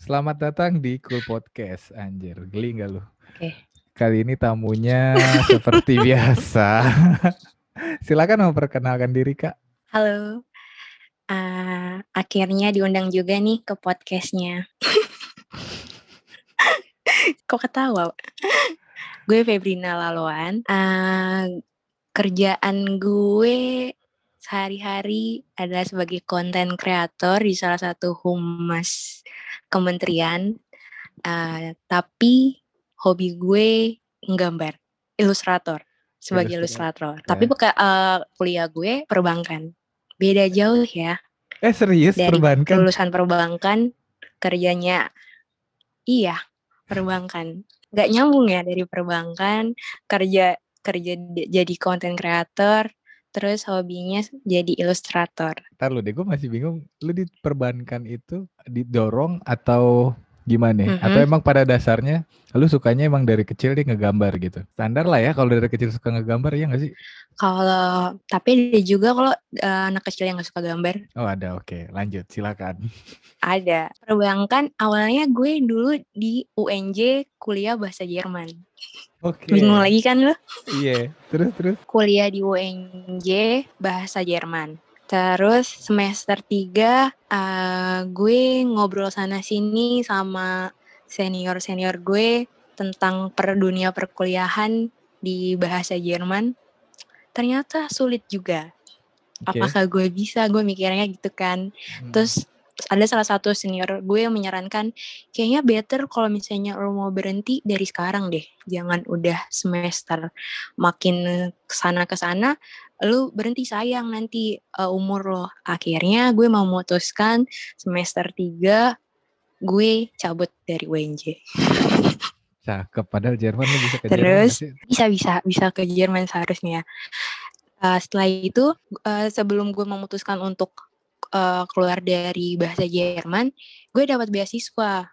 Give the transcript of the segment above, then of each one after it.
Selamat datang di Cool Podcast, anjir. Geli nggak lu? Oke. Kali ini tamunya seperti biasa. Silakan memperkenalkan diri, Kak. Halo. Uh, akhirnya diundang juga nih ke podcastnya. Kok ketawa? gue Febrina Laloan. Uh, kerjaan gue sehari-hari adalah sebagai konten kreator di salah satu humas kementerian uh, tapi hobi gue nggambar ilustrator sebagai ilustrator, tapi bukan uh, kuliah gue perbankan. Beda jauh ya. Eh serius? Dari perbankan? lulusan perbankan kerjanya iya perbankan. Nggak nyambung ya dari perbankan kerja kerja jadi konten kreator terus hobinya jadi ilustrator. Ntar lu deh, gue masih bingung. Lu di perbankan itu didorong atau gimana? Mm -hmm. Atau emang pada dasarnya lu sukanya emang dari kecil dia ngegambar gitu? Standar lah ya kalau dari kecil suka ngegambar ya nggak sih? Kalau tapi ada juga kalau uh, anak kecil yang nggak suka gambar. Oh ada, oke. Okay. Lanjut, silakan. Ada. Perbankan awalnya gue dulu di UNJ kuliah bahasa Jerman. Oke. Okay. Bingung lagi kan lo? Iya. Yeah. Terus terus. Kuliah di UNJ bahasa Jerman. Terus semester 3 uh, gue ngobrol sana sini sama senior-senior gue tentang per dunia perkuliahan di bahasa Jerman. Ternyata sulit juga. Okay. Apakah gue bisa? Gue mikirnya gitu kan. Hmm. Terus ada salah satu senior gue yang menyarankan kayaknya better kalau misalnya lo mau berhenti dari sekarang deh jangan udah semester makin ke sana ke sana lu berhenti sayang nanti uh, umur lo. Akhirnya gue mau memutuskan semester 3 gue cabut dari UNJ cakep padahal Jerman lu bisa ke terus Jerman, bisa bisa bisa ke Jerman seharusnya. Uh, setelah itu uh, sebelum gue memutuskan untuk uh, keluar dari bahasa Jerman, gue dapat beasiswa.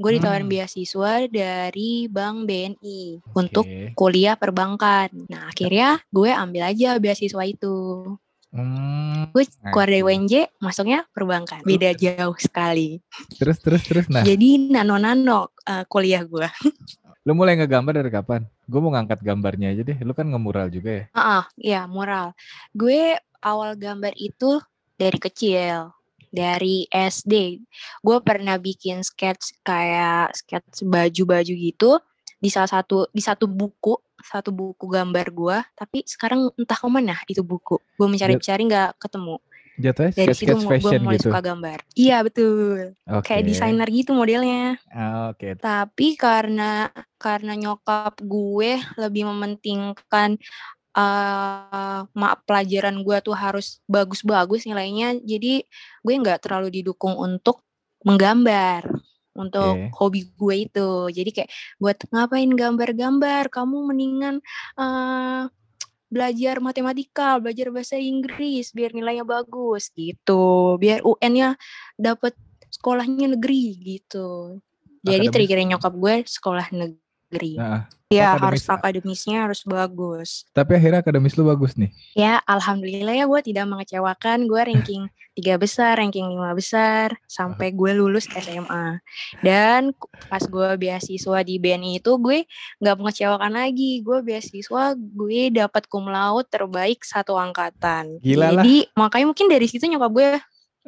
Gue ditawarin hmm. beasiswa dari Bank BNI okay. untuk kuliah perbankan. Nah, akhirnya gue ambil aja beasiswa itu. Hmm, gue keluar dari UNJ, masuknya perbankan. Beda jauh sekali. Terus, terus, terus. Nah. Jadi nano-nano uh, kuliah gue. Lu mulai ngegambar dari kapan? Gue mau ngangkat gambarnya aja deh. Lu kan ngemural juga ya? Ah, uh, uh, ya mural. Gue awal gambar itu dari kecil dari SD gue pernah bikin sketch kayak sketch baju-baju gitu di salah satu di satu buku satu buku gambar gue tapi sekarang entah ke mana itu buku gue mencari-cari nggak ketemu Jatuhnya dari sketch, situ gue mulai gitu. suka gambar iya betul okay. kayak desainer gitu modelnya oh, oke okay. tapi karena karena nyokap gue lebih mementingkan uh, mak pelajaran gue tuh harus bagus-bagus nilainya jadi gue nggak terlalu didukung untuk menggambar untuk okay. hobi gue itu. Jadi kayak buat ngapain gambar-gambar? Kamu mendingan uh, belajar matematika belajar bahasa Inggris biar nilainya bagus gitu. Biar UN-nya dapat sekolahnya negeri gitu. Jadi triggernya nyokap gue sekolah negeri nah, Iya harus akademisnya harus bagus. Tapi akhirnya akademis lu bagus nih. Ya alhamdulillah ya gue tidak mengecewakan. Gue ranking tiga besar, ranking lima besar sampai gue lulus SMA. Dan pas gue beasiswa di BNI itu gue nggak mengecewakan lagi. Gue beasiswa gue dapat cum laude terbaik satu angkatan. Gila Jadi makanya mungkin dari situ nyokap gue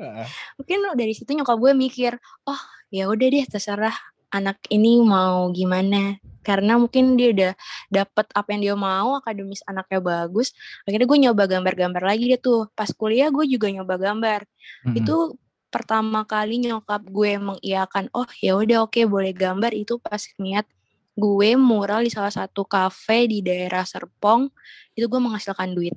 uh. mungkin dari situ nyokap gue mikir, oh ya udah deh terserah anak ini mau gimana. Karena mungkin dia udah dapet apa yang dia mau akademis anaknya bagus akhirnya gue nyoba gambar-gambar lagi deh tuh. Pas kuliah gue juga nyoba gambar. Hmm. itu pertama kali nyokap gue mengiyakan oh ya udah oke okay, boleh gambar. Itu pas niat gue mural di salah satu kafe di daerah Serpong itu gue menghasilkan duit.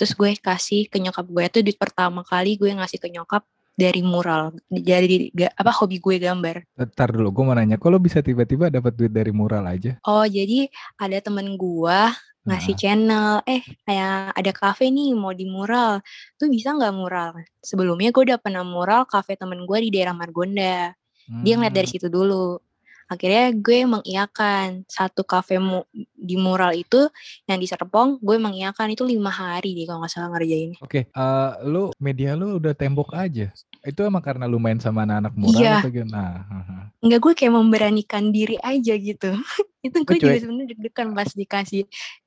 Terus gue kasih ke nyokap gue. Itu duit pertama kali gue ngasih ke nyokap dari mural jadi apa hobi gue gambar Ntar dulu gue mau nanya kok lo bisa tiba-tiba dapat duit dari mural aja oh jadi ada temen gue ngasih nah. channel eh kayak ada kafe nih mau di mural tuh bisa nggak mural sebelumnya gue udah pernah mural kafe temen gue di daerah Margonda hmm. dia ngeliat dari hmm. situ dulu akhirnya gue mengiakan satu kafe mu di mural itu yang di Serpong gue mengiakan itu lima hari deh kalau nggak salah ngerjain oke okay, uh, eh, lu media lu udah tembok aja itu emang karena lu main sama anak-anak mural iya. atau gimana? Nah, Enggak gue kayak memberanikan diri aja gitu. itu gue juga sebenarnya deg-degan pas dikasih.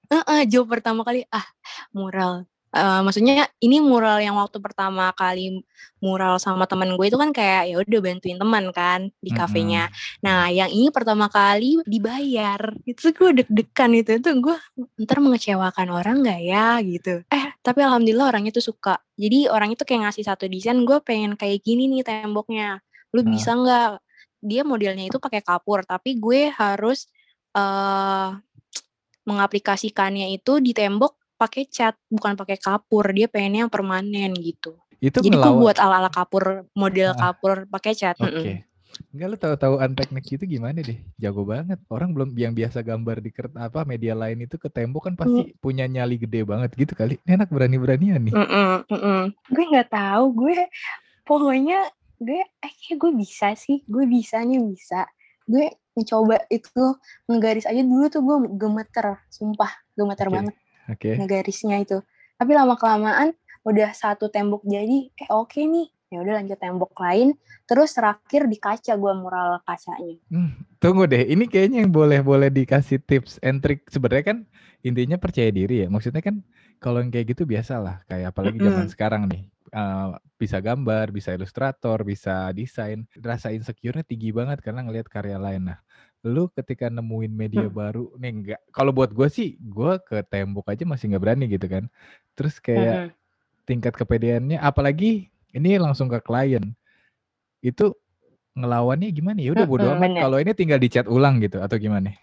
Uh, uh, job pertama kali ah mural uh, maksudnya ini mural yang waktu pertama kali mural sama teman gue itu kan kayak ya udah bantuin teman kan di kafenya. Mm-hmm. Nah, yang ini pertama kali dibayar. Itu gue deg-degan itu. Itu gue ntar mengecewakan orang gak ya gitu. Eh, tapi alhamdulillah orang itu suka. Jadi orang itu kayak ngasih satu desain, gue pengen kayak gini nih temboknya. Lu nah. bisa nggak? Dia modelnya itu pakai kapur, tapi gue harus uh, mengaplikasikannya itu di tembok pakai cat bukan pakai kapur dia pengennya yang permanen gitu itu jadi gue buat ala ala kapur model ah. kapur pakai cat oke okay. Enggak lu tahu-tahu teknik itu gimana deh? Jago banget. Orang belum yang biasa gambar di kertas apa media lain itu ke tembok kan pasti mm. punya nyali gede banget gitu kali. Ini enak berani-beranian nih. Mm -mm, mm -mm. Gue nggak tahu. Gue pokoknya gue eh gue bisa sih. Gue bisa nih bisa. Gue mencoba itu ngegaris aja dulu tuh gue gemeter, sumpah gemeter okay. banget okay. ngegarisnya itu. Tapi lama kelamaan udah satu tembok jadi eh oke okay nih. Ya udah lanjut tembok lain terus terakhir di kaca gue mural kacanya hmm, tunggu deh ini kayaknya yang boleh boleh dikasih tips and trick sebenarnya kan intinya percaya diri ya. Maksudnya kan kalau yang kayak gitu biasa lah kayak apalagi mm -hmm. zaman sekarang nih uh, bisa gambar bisa ilustrator bisa desain. Rasa insecure-nya tinggi banget karena ngelihat karya lain. Nah lu ketika nemuin media hmm. baru nih enggak kalau buat gue sih gue ke tembok aja masih nggak berani gitu kan. Terus kayak hmm. tingkat kepedeannya apalagi ini langsung ke klien. Itu ngelawannya gimana ya? Udah bodo amat kalau ini tinggal dicat ulang gitu atau gimana?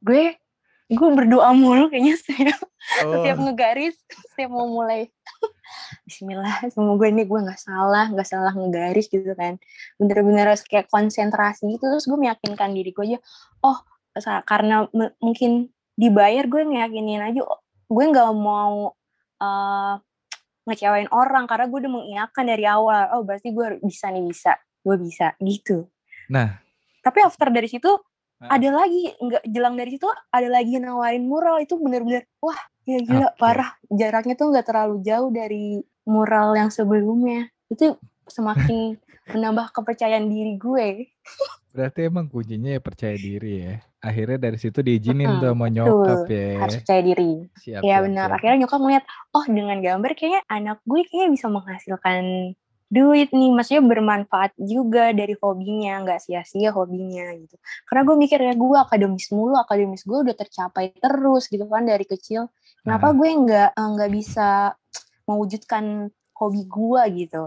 Gue gue berdoa mulu kayaknya setiap oh. setiap ngegaris setiap mau mulai. Bismillah semoga ini gue nggak salah nggak salah ngegaris gitu kan. Bener-bener harus kayak konsentrasi gitu terus gue meyakinkan diri gue aja oh karena mungkin dibayar gue ngeyakinin aja oh, gue nggak mau uh, ngecewain orang karena gue udah mengiyakan dari awal. Oh berarti gue bisa nih bisa gue bisa gitu. Nah. Tapi after dari situ ada lagi nggak jelang dari situ ada lagi yang nawarin mural itu bener-bener wah ya gila okay. parah. Jaraknya tuh nggak terlalu jauh dari mural yang sebelumnya. Itu semakin menambah kepercayaan diri gue. Berarti emang kuncinya ya percaya diri ya. Akhirnya dari situ diizinin hmm, tuh sama nyokap ya. Harus percaya diri. Siap, ya benar akhirnya nyokap ngeliat oh dengan gambar kayaknya anak gue kayaknya bisa menghasilkan duit nih maksudnya bermanfaat juga dari hobinya nggak sia-sia hobinya gitu. Karena gue mikir ya gue akademis mulu akademis gue udah tercapai terus gitu kan dari kecil. Kenapa nah. gue nggak eh, nggak bisa mewujudkan hobi gue gitu?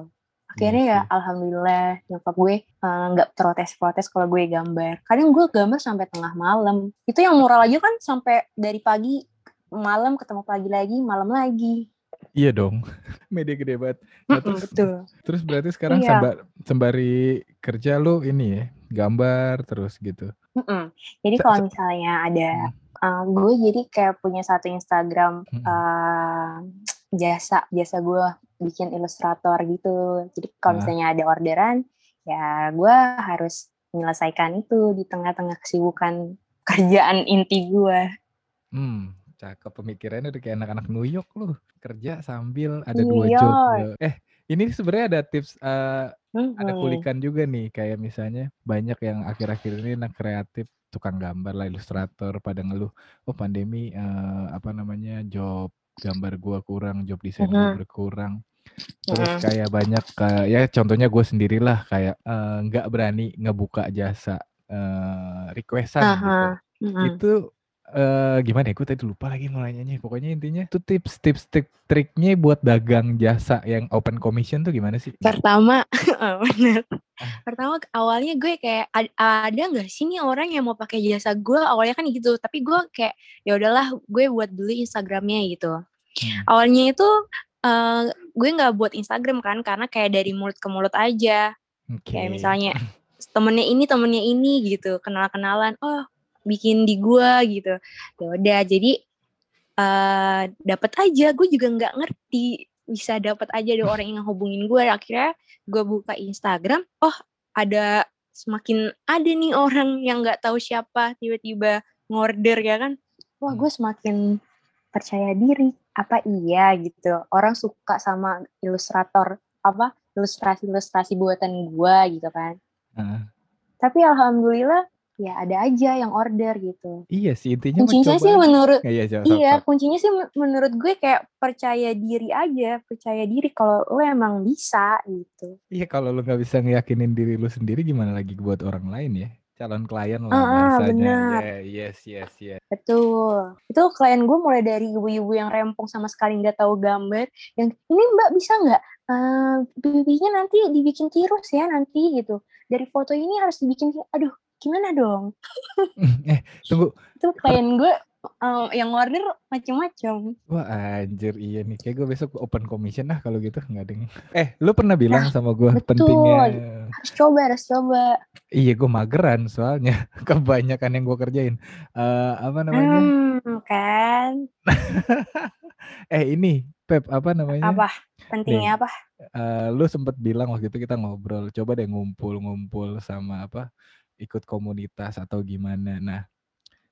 Akhirnya ya alhamdulillah nyokap gue eh, nggak uh, protes-protes kalau gue gambar. Kadang gue gambar sampai tengah malam. Itu yang moral aja kan sampai dari pagi malam ketemu pagi lagi malam lagi Iya dong, media gede banget. Nah, terus, Betul. Terus berarti sekarang iya. sambar, sembari kerja lu ini ya, gambar terus gitu. Mm -mm. Jadi kalau misalnya ada, uh, gue jadi kayak punya satu Instagram uh, jasa, jasa gue bikin ilustrator gitu. Jadi kalau misalnya ada orderan, ya gue harus menyelesaikan itu di tengah-tengah kesibukan kerjaan inti gue. Hmm, cakep pemikirannya udah kayak anak-anak New York loh kerja sambil ada dua job eh ini sebenarnya ada tips uh, hmm. ada kulikan juga nih kayak misalnya banyak yang akhir-akhir ini anak kreatif tukang gambar lah ilustrator pada ngeluh oh pandemi uh, apa namanya job gambar gua kurang job desain gua berkurang terus kayak banyak kayak ya contohnya gue sendirilah kayak nggak uh, berani ngebuka jasa uh, requestan uh -huh. gitu. -huh. Itu uh, gimana ya, gue tadi lupa lagi mau nanyanya. Pokoknya intinya itu tips-tips trik triknya buat dagang jasa yang open commission tuh gimana sih? Pertama, oh bener. Ah. Pertama awalnya gue kayak ada nggak sih nih orang yang mau pakai jasa gue? Awalnya kan gitu, tapi gue kayak ya udahlah gue buat dulu Instagramnya gitu. Hmm. Awalnya itu uh, gue nggak buat Instagram kan karena kayak dari mulut ke mulut aja. Okay. Kayak misalnya temennya ini temennya ini gitu kenal kenalan oh bikin di gua gitu. Ya udah jadi uh, eh, dapat aja. Gue juga nggak ngerti bisa dapat aja ada orang yang hubungin gue akhirnya gue buka Instagram oh ada semakin ada nih orang yang nggak tahu siapa tiba-tiba ngorder ya kan? Wah gue semakin percaya diri. Apa iya gitu? Orang suka sama ilustrator apa ilustrasi ilustrasi buatan gue gitu kan. Uh. Tapi alhamdulillah ya ada aja yang order gitu. Iya sih intinya Kuncinya sih menurut iya, jawab, iya jawab. kuncinya sih men- menurut gue kayak percaya diri aja, percaya diri kalau lo emang bisa gitu. Iya kalau lu nggak bisa ngeyakinin diri lu sendiri gimana lagi buat orang lain ya? Calon klien lah Ah, ah, bahasanya. benar. Ya, yes, yes, yes. Betul. Itu klien gue mulai dari ibu-ibu yang rempong sama sekali nggak tahu gambar. Yang ini mbak bisa nggak eh pipinya nanti dibikin tirus ya nanti gitu. Dari foto ini harus dibikin, aduh gimana dong? eh, tunggu. Itu klien gue eh, yang order macem-macem. Wah anjir iya nih. Kayak gue besok open commission lah kalau gitu nggak deng. Eh, lu pernah bilang Nah, sama gue betul. pentingnya Harus coba, harus coba. Iya, gue mageran soalnya kebanyakan yang gue kerjain. Eh apa namanya? Hmm, kan? eh ini Pep apa namanya? Apa? Pentingnya apa? Eh, lu sempet bilang waktu itu kita ngobrol, coba deh ngumpul-ngumpul sama apa? Ikut komunitas atau gimana. Nah,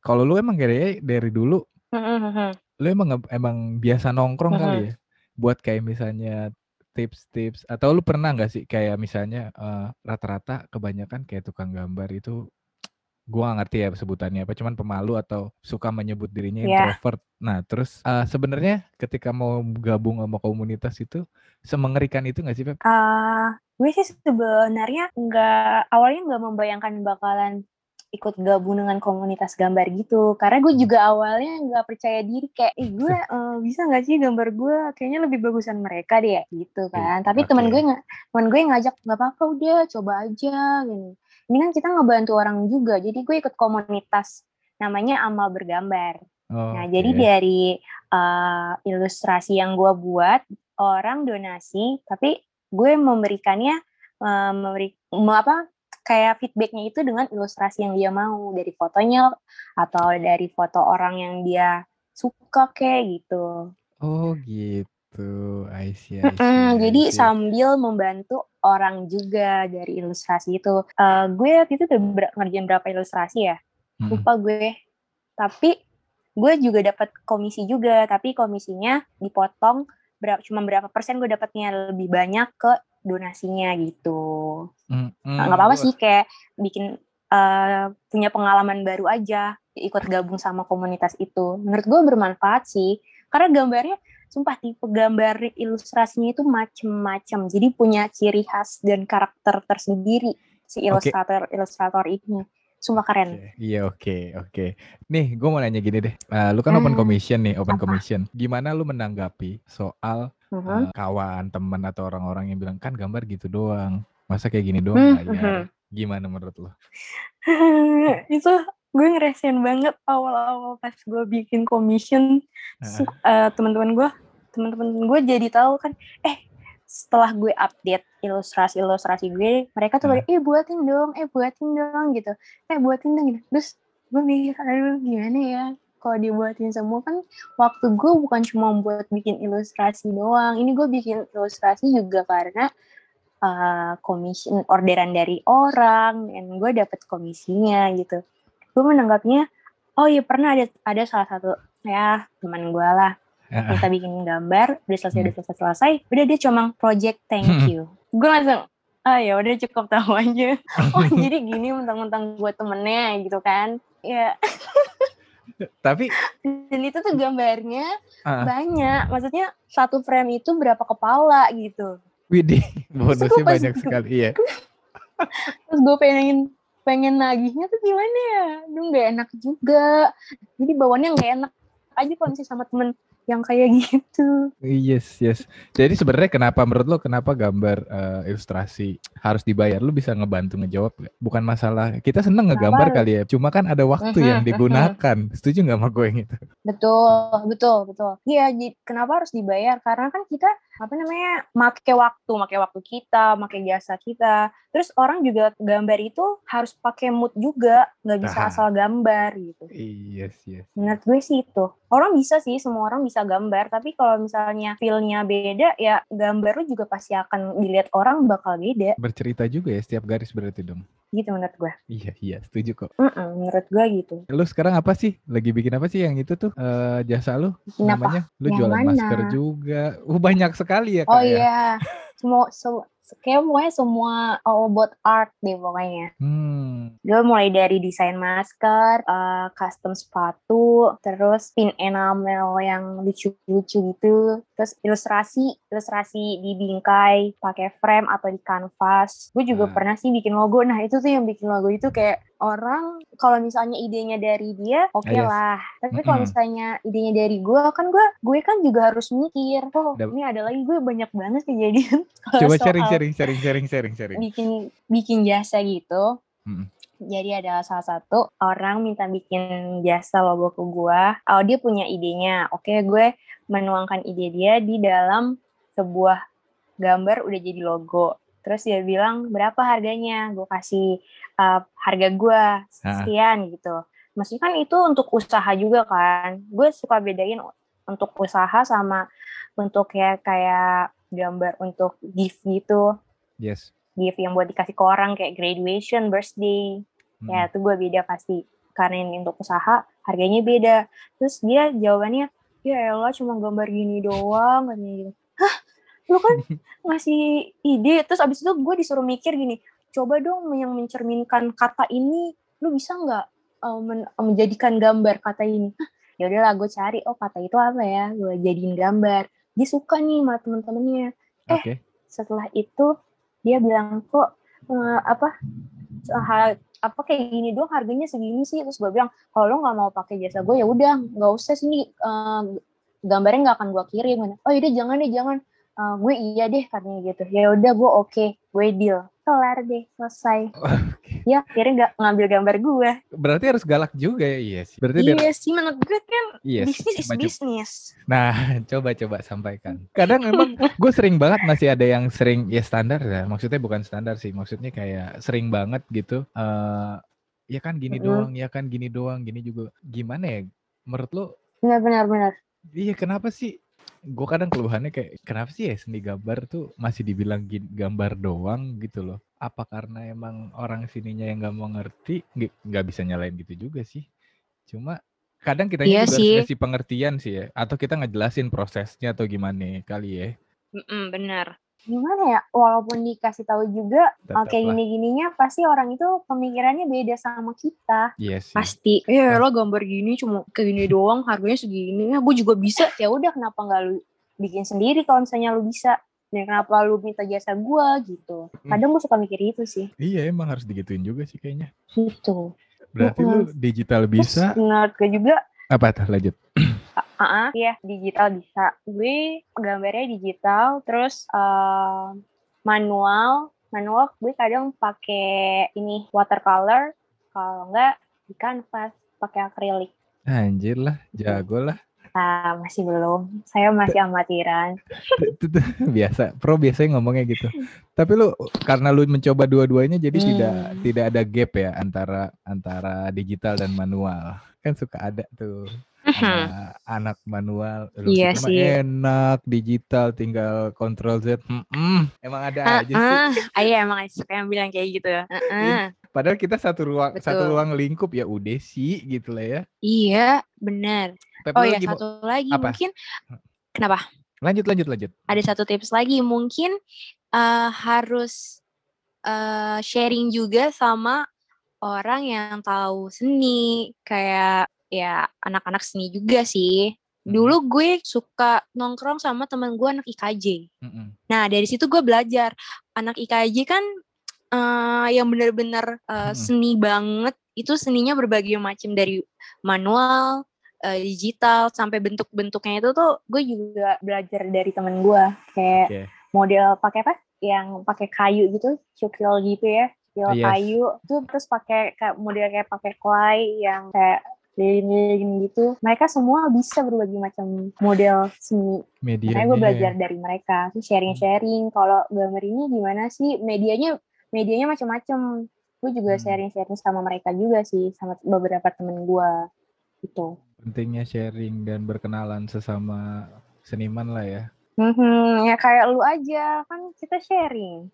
kalau lu emang kayaknya dari dulu Hmm, lu emang emang biasa nongkrong kali Mhm. ya? Buat kayak misalnya tips-tips atau lu pernah nggak sih kayak misalnya eh, rata-rata kebanyakan kayak tukang gambar itu gua nggak ngerti ya sebutannya apa cuman pemalu atau suka menyebut dirinya Iya. introvert. Nah, terus eh, sebenarnya ketika mau gabung sama komunitas itu semengerikan itu nggak sih, Pep? Ah, gue sih sebenarnya nggak awalnya nggak membayangkan bakalan ikut gabung dengan komunitas gambar gitu karena gue juga awalnya nggak percaya diri kayak eh gue eh, bisa nggak sih gambar gue kayaknya lebih bagusan mereka deh gitu kan tapi teman oke. gue nggak teman gue ngajak nggak apa-apa udah coba aja gini ini kan kita ngebantu orang juga jadi gue ikut komunitas namanya amal bergambar Oh, Nah, jadi oke. dari uh, ilustrasi yang gue buat, orang donasi, tapi gue memberikannya, uh, memberi, me- apa, kayak feedbacknya itu dengan ilustrasi yang dia mau, dari fotonya, atau dari foto orang yang dia suka kayak gitu. Oh, gitu. I see, I see, I jadi sambil membantu orang juga dari ilustrasi itu. Uh, gue waktu itu udah ber- ngerjain berapa ilustrasi ya? Mm-mm. lupa gue. Tapi gue juga dapat komisi juga. Tapi komisinya dipotong berapa cuma berapa persen gue dapatnya lebih banyak ke donasinya gitu. Mm, mm, nggak apa-apa sih kayak bikin eh, punya pengalaman baru aja ikut gabung sama komunitas itu. Menurut gue bermanfaat sih. Karena gambarnya sumpah tipe gambar ilustrasinya itu macem-macem jadi punya ciri khas dan karakter tersendiri si ilustrator ilustrator ini sumpah keren Oke, Iya oke oke. Nih gue mau nanya gini deh. Eh, lu kan open Hmm, commission nih, open apa? commission. Gimana lu menanggapi soal Mhm. eh, kawan, teman atau orang-orang yang bilang kan gambar gitu doang, masa kayak gini doang Hmm, bayar? Gimana menurut lu? itu gue ngerasain banget awal-awal pas gue bikin commission su- eh, teman-teman gue teman-teman gue jadi tahu kan eh setelah gue update ilustrasi-ilustrasi gue mereka tuh Hah. kayak eh buatin dong eh buatin dong gitu. Eh buatin dong gitu. Terus gue mikir aduh gimana ya? Kalau dibuatin semua kan waktu gue bukan cuma buat bikin ilustrasi doang ini gue bikin ilustrasi juga karena uh, commission orderan dari orang dan gue dapet komisinya gitu. Gue menanggapnya oh iya pernah ada ada salah satu ya teman gue lah Kita bikin gambar udah selesai Hmm. udah selesai selesai udah dia cuma project thank you. Gue langsung ah ya udah cukup tahu aja. Oh jadi gini mentang-mentang gue temennya gitu kan? Ya. Tapi dan itu tuh gambarnya ah, banyak maksudnya satu frame itu berapa kepala gitu. Widih, bonusnya banyak sekali. Iya. terus gue pengen pengen nagihnya tuh gimana ya? Duh nggak enak juga. Jadi bawaannya nggak enak. Aja kalau misalnya sama temen yang kayak gitu Yes, yes. Jadi sebenarnya kenapa menurut lo kenapa gambar eh, ilustrasi harus dibayar? Lu bisa ngebantu ngejawab gak? Bukan masalah kita seneng ngegambar kali ya. Cuma kan ada waktu Mhm, yang mhm. digunakan. Setuju nggak sama gue yang itu? betul betul betul iya kenapa harus dibayar karena kan kita apa namanya make waktu make waktu kita make jasa kita terus orang juga gambar itu harus pakai mood juga nggak bisa Ah. asal gambar gitu Yes, yes. menurut gue sih itu orang bisa sih semua orang bisa gambar tapi kalau misalnya feel-nya beda ya gambar lu juga pasti akan dilihat orang bakal beda Bercerita juga ya setiap garis berarti dong. gitu menurut gue Iya, iya, setuju kok. Mm-mm, menurut gue gitu Lu sekarang apa sih? Lagi bikin apa sih yang itu tuh? eh, jasa lu Bikin apa? namanya? Lu Yang jualan mana? masker juga. Uh, banyak sekali ya, Kak oh ya. iya semua so- kayak pokoknya semua all about art deh pokoknya. Hmm. Gue mulai dari desain masker, uh, custom sepatu, terus pin enamel yang lucu-lucu gitu, terus ilustrasi, ilustrasi di bingkai, pakai frame atau di kanvas. Gue juga Hmm. pernah sih bikin logo. Nah itu tuh yang bikin logo itu kayak orang kalau misalnya idenya dari dia oke Yes. lah tapi kalau misalnya idenya dari gue kan gue gue kan juga harus mikir oh Dap- ini ada lagi gue banyak banget kejadian Coba sharing, sharing, sharing, sharing, sharing, sharing. bikin bikin jasa gitu Mm. jadi ada salah satu orang minta bikin jasa logo ke gue oh dia punya idenya oke gue menuangkan ide dia di dalam sebuah gambar udah jadi logo. Terus dia bilang berapa harganya? Gue kasih uh, harga gue sekian gitu. Maksudnya kan itu untuk usaha juga kan. Gue suka bedain untuk usaha sama untuk kayak kayak gambar untuk gift gitu. Yes. gift yang buat dikasih ke orang kayak graduation birthday. Mm. ya itu gue beda pasti. Karena ini untuk usaha harganya beda. Terus dia jawabannya ya elah cuma gambar gini doang katanya gitu hah? Lu kan ngasih ide terus abis itu gue disuruh mikir gini coba dong yang mencerminkan kata ini lu bisa nggak uh, men- menjadikan gambar kata ini? Ya udahlah gue cari oh kata itu apa ya? Gue jadiin gambar. Dia suka nih sama temen-temennya. Eh, Oke. setelah itu dia bilang kok eh, apa apa kayak gini doang harganya segini sih. Terus gue bilang kalau lo nggak mau pakai jasa gue ya udah nggak usah sini eh, gambarnya nggak akan gue kirim. Oh yaudah jangan deh jangan. Eh, gue iya deh katanya gitu. Ya udah gue oke gue deal kelar deh selesai Oke. ya akhirnya nggak ngambil gambar gue Berarti harus galak juga ya, iya sih. Berarti dia iya sih menurut gue kan Yes, bisnis is bisnis Nah, coba-coba sampaikan. Kadang memang gue sering banget masih ada yang sering ya standar ya. Maksudnya bukan standar sih. Maksudnya kayak sering banget gitu. eh ya kan gini Mm-mm. doang, ya kan gini doang, gini juga. Gimana ya? Menurut lo, benar benar benar iya kenapa sih? Gue kadang keluhannya kayak kenapa sih ya seni gambar tuh masih dibilang gambar doang gitu loh. Apa karena emang orang sininya yang nggak mau ngerti? Nggak bisa nyalain gitu juga sih. Cuma kadang kita Iya juga sih. harus ngasih pengertian sih ya. Atau kita ngejelasin prosesnya atau gimana kali ya. Mm-mm, benar gimana ya walaupun dikasih tahu juga Tetap oke lah. gini gininya pasti orang itu pemikirannya beda sama kita. Iya sih. pasti. Ya lo gambar gini cuma kayak gini doang harganya segini. Ya gue juga bisa. Ya udah kenapa nggak lu bikin sendiri kalau misalnya lu bisa? Dan kenapa lu minta jasa gue gitu. Kadang gue suka mikir itu sih. Iya emang harus digituin juga sih kayaknya. gitu. Berarti lu digital bisa. Terus menurut gue juga. Apa tuh? Lanjut? Ah, iya digital bisa. Gue gambarnya digital, terus eh, manual, manual gue kadang pakai ini watercolor, kalau enggak di kanvas pakai akrilik. Anjir lah, jago lah. Ah, masih belum. Saya masih amatiran. Biasa, pro biasanya ngomongnya gitu. Tapi lu karena lu mencoba dua-duanya jadi Hmm. tidak tidak ada gap ya antara antara digital dan manual. Kan suka ada tuh. Sama anak manual, lu Iya sih. enak digital tinggal control Z. Mm-mm, emang ada Ah, aja sih. iya emang suka yang bilang kayak gitu. Ah, ah. Padahal kita satu ruang satu Betul. ruang lingkup ya udah sih gitu lah ya. Iya, benar. Oh ya gimana- satu lagi Apa? mungkin kenapa? lanjut lanjut lanjut. ada satu tips lagi mungkin eh, harus eh, sharing juga sama orang yang tahu seni kayak ya anak-anak seni juga sih. Dulu gue suka nongkrong sama teman gue anak IKJ nah dari situ gue belajar. Anak IKJ kan eh, yang bener-bener eh, Mm-mm. seni banget itu seninya berbagai macam. Dari manual eh, digital sampai bentuk-bentuknya itu tuh gue juga belajar dari temen gue. Kayak Oke. model pakai apa? Yang pakai kayu gitu cukil gitu ya cukil Yes. kayu. Tuh terus pakai kayak model kayak pakai clay yang kayak lilin-lilin gitu. Mereka semua bisa berbagai macam model seni. Media. makanya gue belajar dari mereka. Terus sharing-sharing. Kalau gambar ini gimana sih? Medianya medianya macam-macam. Gue juga Hmm. sharing-sharing sama mereka juga sih sama beberapa temen gue gitu. Pentingnya sharing dan berkenalan sesama seniman lah ya. Mhm, ya kayak lu aja. Kan kita sharing.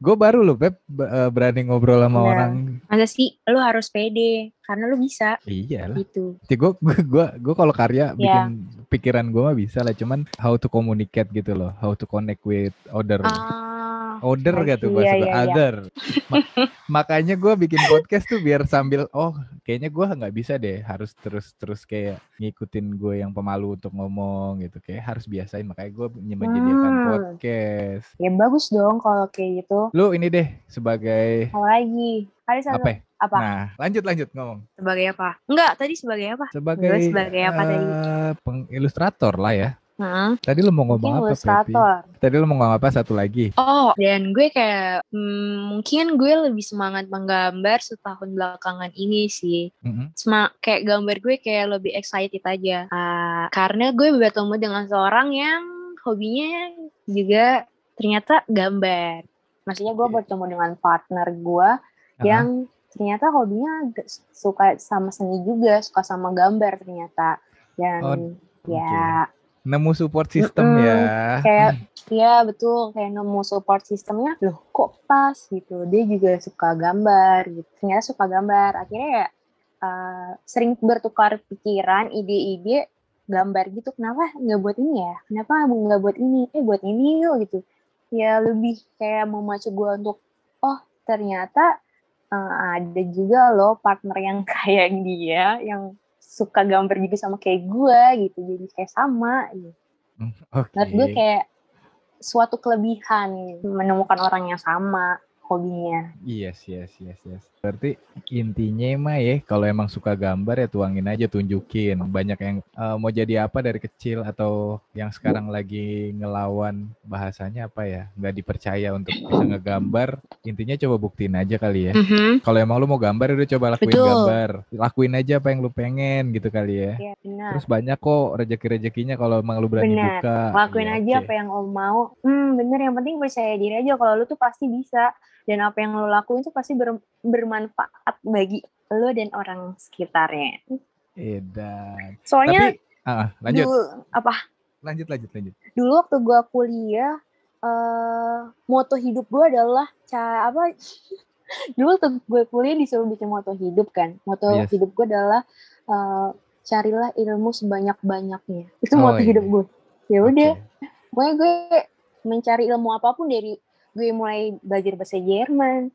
Gue baru loh Pep eh, berani ngobrol sama Nah. orang. masa sih lu harus pede karena lu bisa Iya lah. gitu Gue gue gue gue kalau karya Ya. bikin pikiran gue mah bisa lah cuman how to communicate gitu loh how to connect with other Ah, Order gak tuh bahasa Iya, iya, iya. Other. Ma- makanya gue bikin podcast tuh biar sambil oh kayaknya gue nggak bisa deh harus terus terus kayak ngikutin gue yang pemalu untuk ngomong gitu kayak harus biasain makanya gue menyediakan Hmm. podcast. Ya bagus dong kalau kayak gitu. Lu ini deh sebagai Apa lagi? Ada satu apa? ya? apa? Nah lanjut lanjut ngomong Sebagai apa? Enggak, tadi sebagai apa? sebagai sebagai apa tadi? eh, pengilustrator lah ya. Heeh. Tadi lu mau Mungkin ngomong apa? Pepi? ilustrator. Tadi lu mau ngomong apa satu lagi? Oh, dan gue kayak hmm, mungkin gue lebih semangat menggambar setahun belakangan ini sih. Mm-mm. Sema kayak gambar gue kayak lebih excited aja. Ah, karena gue bertemu dengan seorang yang hobinya juga ternyata gambar. Maksudnya gue Oke. bertemu dengan partner gue Aha. yang ternyata hobinya suka sama seni juga, suka sama gambar ternyata. Dan Oh, ya nemu support system Mm-mm. ya. kayak ya betul. Kayak nemu support sistemnya loh kok pas gitu. Dia juga suka gambar gitu. Ternyata suka gambar. Akhirnya ya uh, sering bertukar pikiran ide-ide gambar gitu. Kenapa nggak buat ini ya? Kenapa nggak buat ini? Eh buat ini yuk gitu. Ya lebih kayak memacu gue untuk oh ternyata uh, ada juga loh partner yang kayak dia yang suka gambar juga sama kayak gue gitu jadi kayak sama gitu Oke. menurut gue kayak suatu kelebihan menemukan orang yang sama hobinya. Yes, yes, yes, yes. Berarti intinya mah ya, kalau emang suka gambar ya tuangin aja, tunjukin. Banyak yang eh, mau jadi apa dari kecil atau yang sekarang lagi ngelawan bahasanya apa ya, nggak dipercaya untuk bisa ngegambar. Intinya coba buktiin aja kali ya. Kalau emang lu mau gambar, udah coba lakuin Betul. gambar. Lakuin aja apa yang lu pengen gitu kali ya. Iya benar. Terus banyak kok rezeki-rezekinya kalau emang lu berani Benar. buka. Lakuin Iya, aja oke. apa yang lo mau. Hmm bener yang penting percaya diri aja kalau lu tuh pasti bisa dan apa yang lo lakuin tuh pasti ber- bermanfaat bagi lo dan orang sekitarnya. Edan. Soalnya Tapi, ah, lanjut, dulu apa lanjut, lanjut, lanjut. dulu waktu gua kuliah eh moto hidup gua adalah ca apa dulu tuh gue kuliah disuruh bikin moto hidup kan moto Yes. hidup gue adalah eh, carilah ilmu sebanyak banyaknya itu Oh, moto iya. hidup gue ya udah pokoknya gue mencari ilmu apa pun dari gue mulai belajar bahasa Jerman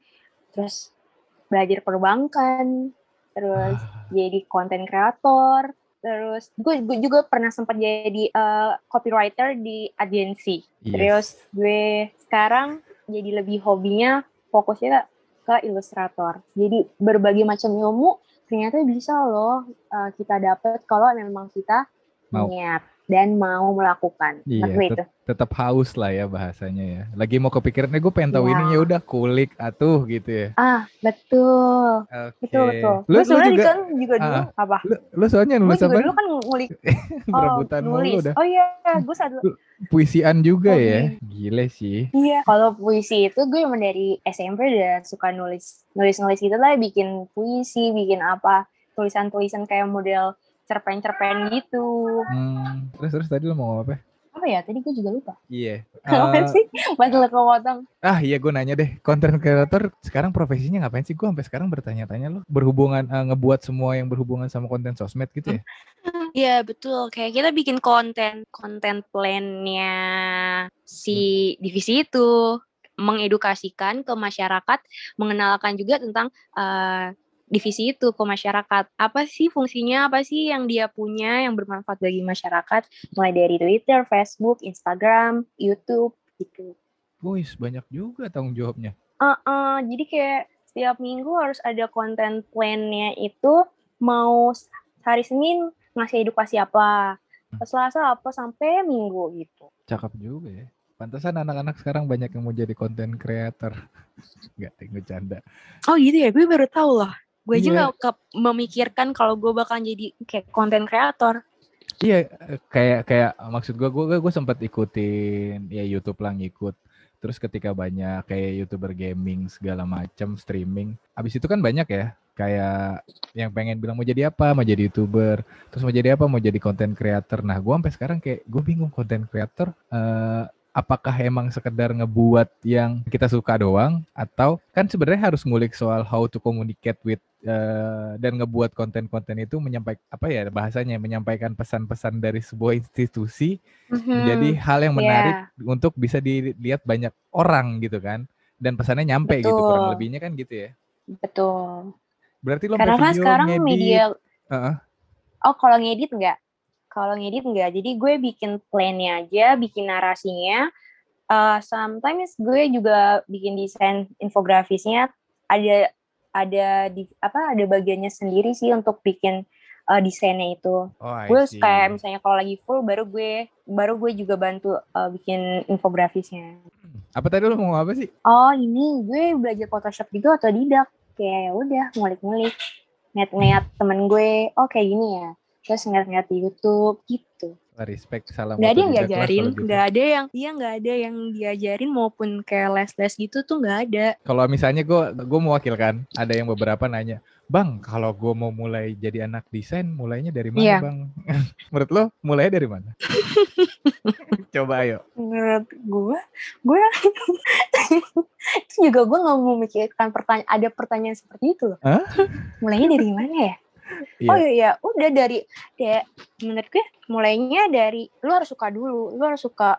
terus belajar perbankan terus Ah. jadi konten kreator terus gue, gue juga pernah sempat jadi eh, copywriter di agensi Yes. terus gue sekarang jadi lebih hobinya fokusnya ke ilustrator jadi berbagai macam ilmu ternyata bisa loh eh, kita dapat kalau memang kita Mau. niat dan mau melakukan Iya, itu tetap haus lah ya bahasanya ya. Lagi mau kepikiran, eh gue pengen tahu Iya. ini ya udah kulik atuh gitu ya. ah betul Oke. betul betul Lu, lu sebenarnya juga kan juga dulu ah, apa lu, lu soalnya nulis apa? dulu kan ngulik oh, Berebutan mulu nulis udah. oh iya gue satu Puisian juga Hobi. ya. Gile sih. Iya, kalau puisi itu gue emang dari SMP udah suka nulis nulis-nulis gitu lah, bikin puisi, bikin apa, tulisan-tulisan kayak model cerpen-cerpen gitu. Hmm, terus terus tadi lu mau ngomong apa? Apa ya? Tadi gue juga lupa. Iya. Apa Eh, sih? Padahal kepotong. ah iya gue nanya deh, konten kreator sekarang profesinya ngapain sih? Gue sampai sekarang bertanya-tanya loh. Berhubungan eh, ngebuat semua yang berhubungan sama konten sosmed gitu ya? Iya betul, kayak kita bikin konten, konten plannya si divisi itu mengedukasikan ke masyarakat, mengenalkan juga tentang eh, divisi itu ke masyarakat. Apa sih fungsinya? Apa sih yang dia punya yang bermanfaat bagi masyarakat? Mulai dari Twitter, Facebook, Instagram, YouTube gitu. Boys banyak juga tanggung jawabnya. Eh, eh, jadi kayak setiap minggu harus ada konten plannya itu mau hari Senin ngasih edukasi apa, Selasa apa sampai Minggu gitu. Cakep juga ya. Pantesan anak-anak sekarang banyak yang mau jadi konten creator. Enggak, gue canda. Oh gitu ya, gue baru tahu loh. Gue aja Iya. nggak ke- memikirkan kalau gue bakal jadi kayak konten kreator. Iya, kayak kayak maksud gue, gue gue sempat ikutin ya YouTube lah ngikut. Terus ketika banyak kayak youtuber gaming segala macam streaming, abis itu kan banyak ya kayak yang pengen bilang mau jadi apa, mau jadi youtuber, terus mau jadi apa, mau jadi konten creator. Nah, gue sampai sekarang kayak gue bingung konten creator eh apakah emang sekedar ngebuat yang kita suka doang atau kan sebenarnya harus ngulik soal how to communicate with uh, dan ngebuat konten-konten itu menyampaikan apa ya bahasanya menyampaikan pesan-pesan dari sebuah institusi mm-hmm. menjadi hal yang menarik yeah. untuk bisa dilihat banyak orang gitu kan dan pesannya nyampe Betul. gitu kurang lebihnya kan gitu ya. Betul. Berarti lo Karena kan sekarang ngedit. media uh-uh. Oh, kalau ngedit enggak? Kalau ngedit enggak. Jadi gue bikin plannya aja, bikin narasinya. Uh, sometimes gue juga bikin desain infografisnya ada ada di apa ada bagiannya sendiri sih untuk bikin uh, desainnya itu. Oh, gue kayak misalnya kalau lagi full baru gue baru gue juga bantu uh, bikin infografisnya. Apa tadi lo mau apa sih? Oh ini gue belajar Photoshop gitu atau tidak? Kayak ya udah ngulik-ngulik, ngeliat-ngeliat temen gue, oh kayak gini ya terus ngeliat-ngeliat di YouTube gitu. Respect, salam. Gak ada yang diajarin, gitu. gak ada yang, iya gak ada yang diajarin maupun kayak les-les gitu tuh gak ada. Kalau misalnya gue, gue mewakilkan, ada yang beberapa nanya, bang, kalau gue mau mulai jadi anak desain, mulainya dari mana yeah. bang? Menurut lo, mulainya dari mana? Coba ayo. Menurut gue, gue itu juga gue gak mau mikirkan pertanyaan, ada pertanyaan seperti itu loh. Huh? Mulainya dari mana ya? Yeah. oh iya udah dari kayak menurut gue mulainya dari lu harus suka dulu lu harus suka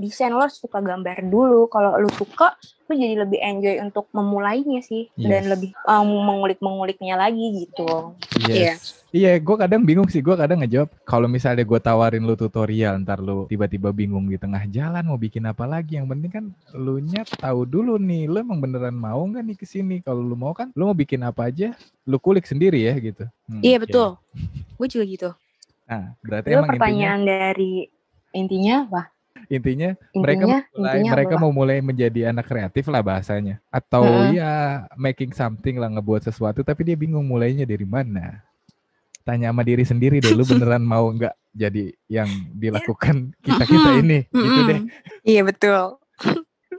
desain lo harus suka gambar dulu. Kalau lu suka lu jadi lebih enjoy untuk memulainya sih. Yes. dan lebih um, mengulik-menguliknya lagi gitu. Yes. iya. Yeah. iya gue kadang bingung sih. Gue kadang ngejawab kalau misalnya gue tawarin lu tutorial ntar lu tiba-tiba bingung di tengah jalan mau bikin apa lagi. Yang penting kan lu nya tahu dulu nih lu emang beneran mau nggak nih ke sini? Kalau lu mau kan lu mau bikin apa aja lu kulik sendiri ya gitu. Hmm, iya betul. Gue juga gitu. Nah berarti Lalu emang pertanyaan intinya, dari intinya apa intinya, intinya mereka mulai intinya mereka mau mulai menjadi anak kreatif lah bahasanya. Atau hmm. ya making something lah ngebuat sesuatu tapi dia bingung mulainya dari mana. Tanya sama diri sendiri deh lu beneran mau nggak jadi yang dilakukan kita kita ini? Gitu deh. Iya betul.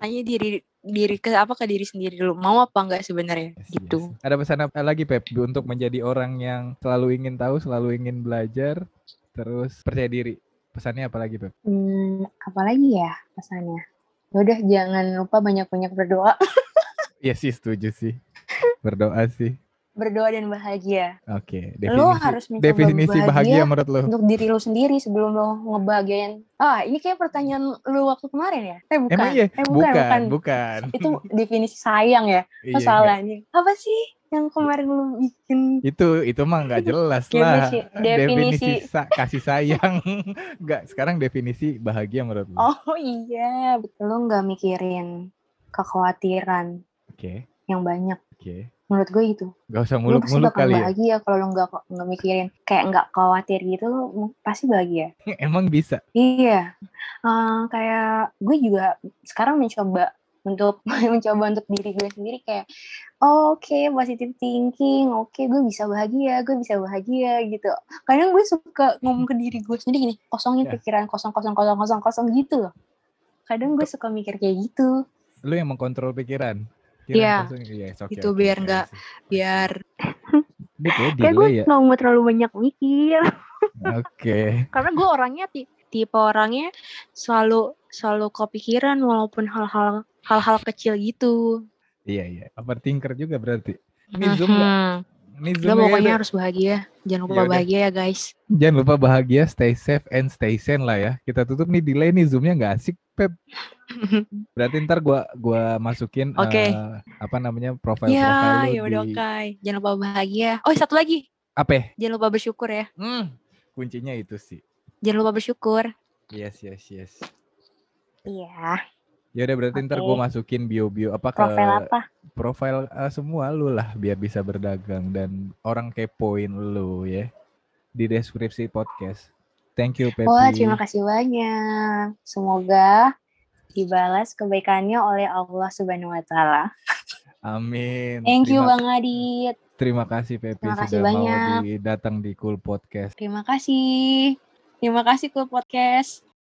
Tanya diri diri ke apa ke diri sendiri dulu mau apa enggak sebenarnya? Yes, gitu. yes. ada pesan apa lagi Pep untuk menjadi orang yang selalu ingin tahu selalu ingin belajar terus percaya diri Pesannya apa lagi, Beb? Hmm, apalagi ya pesannya? Ya udah jangan lupa banyak-banyak berdoa. Iya sih, setuju sih. Berdoa sih. Berdoa dan bahagia. Oke, okay, definisi, lo harus mencoba definisi bahagia, bahagia menurut lo. Untuk diri lo sendiri sebelum lo ngebahagiain. Ah, ini kayak pertanyaan lo waktu kemarin ya? Eh bukan. Emang iya? Eh, bukan, bukan, bukan. bukan. Itu definisi sayang ya. Masalahnya. Iya, Apa sih? Yang kemarin lu bikin itu itu mah nggak jelas lah. definisi, definisi. sa kasih sayang. Nggak sekarang definisi bahagia menurut lu. Oh iya. Betul lu nggak mikirin kekhawatiran oke. okay. yang banyak. Oke. Okay. menurut gue itu Gak usah muluk-muluk kali ya. bahagia kalau lu nggak nggak mikirin kayak nggak khawatir gitu lu pasti bahagia. Emang bisa? Iya. Uh, kayak gue juga sekarang mencoba untuk mencoba untuk diri gue sendiri kayak oh, oke okay, positive thinking oke okay, gue bisa bahagia gue bisa bahagia gitu kadang gue suka ngomong ke diri gue sendiri gini kosongin yeah. pikiran kosong kosong kosong kosong kosong gitu loh kadang gue suka mikir kayak gitu lu yang mengkontrol pikiran Iya, yeah. yeah, okay, itu okay, biar nggak okay. biar kayak gue ya? nggak mau terlalu banyak mikir. Oke. okay. Karena gue orangnya tipe orangnya selalu selalu kepikiran walaupun hal-hal hal-hal kecil gitu. Iya iya. Overthinker juga berarti. Ini zoom mm-hmm. Ini zoom Udah, pokoknya harus bahagia. Jangan lupa Yaudah. bahagia ya guys. Jangan lupa bahagia, stay safe and stay sane lah ya. Kita tutup nih delay nih zoomnya nggak asik Pep. Berarti ntar gua gua masukin okay. uh, eh, apa namanya profile ya, profile ya udah oke. Okay. Jangan lupa bahagia. Oh satu lagi. Apa? Jangan lupa bersyukur ya. Hmm, kuncinya itu sih. Jangan lupa bersyukur. Yes yes yes. Iya. Ya udah berarti okay. ntar gue masukin bio-bio apa profile ke apa? Profile uh, semua lu lah biar bisa berdagang dan orang kepoin lu ya di deskripsi podcast. Thank you Pepi. Wah, terima kasih banyak. Semoga dibalas kebaikannya oleh Allah Subhanahu wa taala. Amin. Thank you terima, Bang Adit. Terima kasih Pepi terima kasih sudah banyak. mau datang di Cool Podcast. Terima kasih. Terima kasih Cool Podcast.